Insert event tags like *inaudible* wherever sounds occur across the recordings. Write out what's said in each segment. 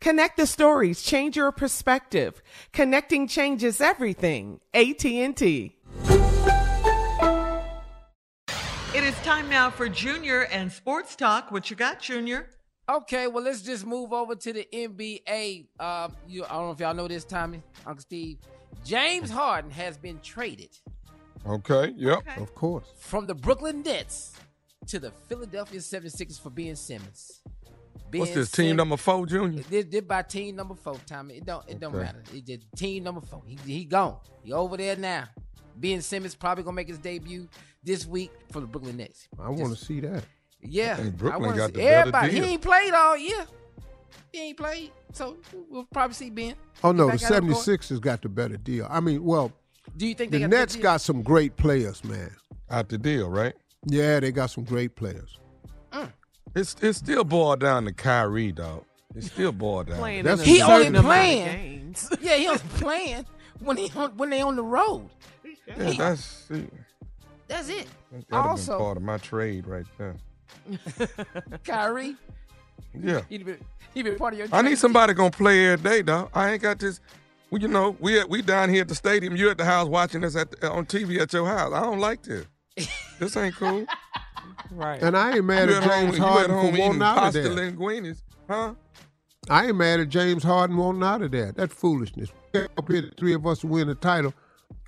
Connect the stories, change your perspective. Connecting changes everything. AT&T. It is time now for Junior and Sports Talk. What you got, Junior? Okay, well, let's just move over to the NBA. Uh, you, I don't know if y'all know this, Tommy, Uncle Steve. James Harden has been traded. Okay, yep, Okay. of course. From the Brooklyn Nets to the Philadelphia 76ers for Ben Simmons. Ben What's this team Sim- number four, Junior? This, this by team number four, Tommy. It don't it don't Okay. matter. It just team number four. He he gone. He over there now. Ben Simmons probably gonna make his debut this week for the Brooklyn Nets. I want to see that. Yeah, think Brooklyn wanna got see- the better everybody. deal. He ain't played all year. He ain't played, so we'll probably see Ben. Oh no, the back out on the court. 76ers got the better deal. I mean, well, Do you think they the got the Nets deal? got some great players, man. Out the deal, right? Yeah, they got some great players. It's it's still boiled down to Kyrie, dog. It's still boiled down. Playing That's- in He only amount playing. *laughs* Yeah, he was playing when he on, when they on the road. Yeah, that's see, That's it. that'd Also- been part of my trade right there. *laughs* Kyrie, Yeah, he been he been part of your. I need somebody gonna play every day, dog. I ain't got this. Well, you know, we at, we down here at the stadium. You at the house watching us at the, on TV at your house. I don't like this. This ain't cool. *laughs* Right. And I ain't mad you at at James you Harden home for wanting out of pasta there. linguinis, huh? I ain't mad at James Harden wanting out of there. That's foolishness. We Up here, the three of us win the title.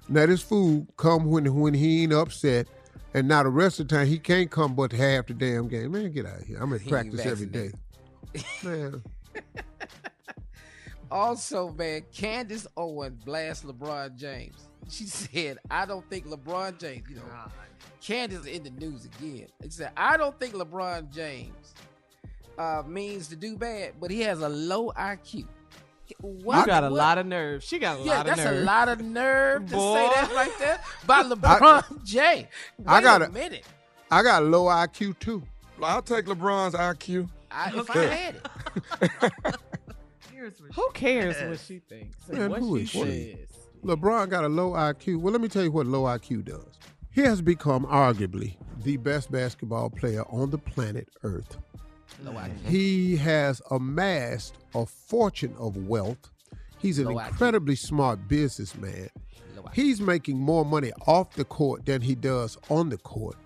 Now this fool come when when he ain't upset, and now the rest of the time he can't come but half the damn game. Man, get out of here. I'm in He practice every day. Man, *laughs* Also, man, Candace Owen blasts LeBron James. She said, "I don't think LeBron James, you know." Candace in the news again. She said, "I don't think LeBron James uh, means to do bad, but he has a low IQ." What? You got a what- lot of nerve. She got a Yeah, lot that's of nerve. a lot of nerve to Boy. say that right there by LeBron James. Wait I gotta- a minute. I got a low IQ too. I'll take LeBron's IQ. I, if I had it, Who cares what she thinks Man, what who she is she? says? LeBron got a low IQ. Well, let me tell you what low IQ does. He has become arguably the best basketball player on the planet Earth. He has amassed a fortune of wealth. He's an Low incredibly smart businessman. He's making more money off the court than he does on the court.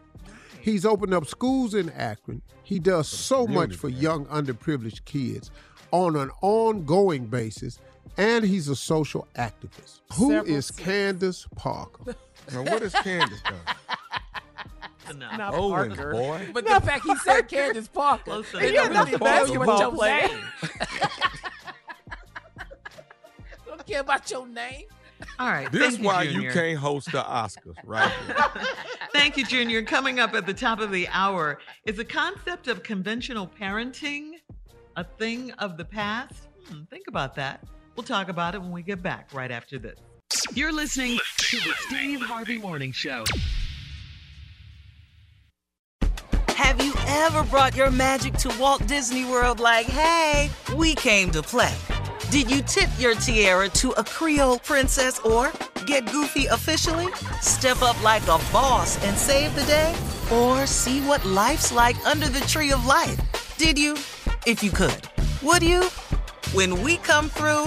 He's opened up schools in Akron. He does so much for young underprivileged kids on an ongoing basis, and he's a social activist. Who Several is Candace Parker? Now, what has Candace done? Not Owens, Parker. boy. But the fact he said Candace Parker, Close it enough. don't Yeah, really that's you basketball about your player. name. don't care about your name. All right. This is why Junior. you can't host the Oscars, right? Thank you, Junior. Coming up at the top of the hour is the concept of conventional parenting a thing of the past? Hmm, think about that. We'll talk about it when we get back right after this. You're listening to the Steve Harvey Morning Show. Have you ever brought your magic to Walt Disney World like, hey, we came to play? Did you tip your tiara to a Creole princess or get goofy officially? Step up like a boss and save the day? Or see what life's like under the tree of life? Did you? If you could. Would you? When we come through,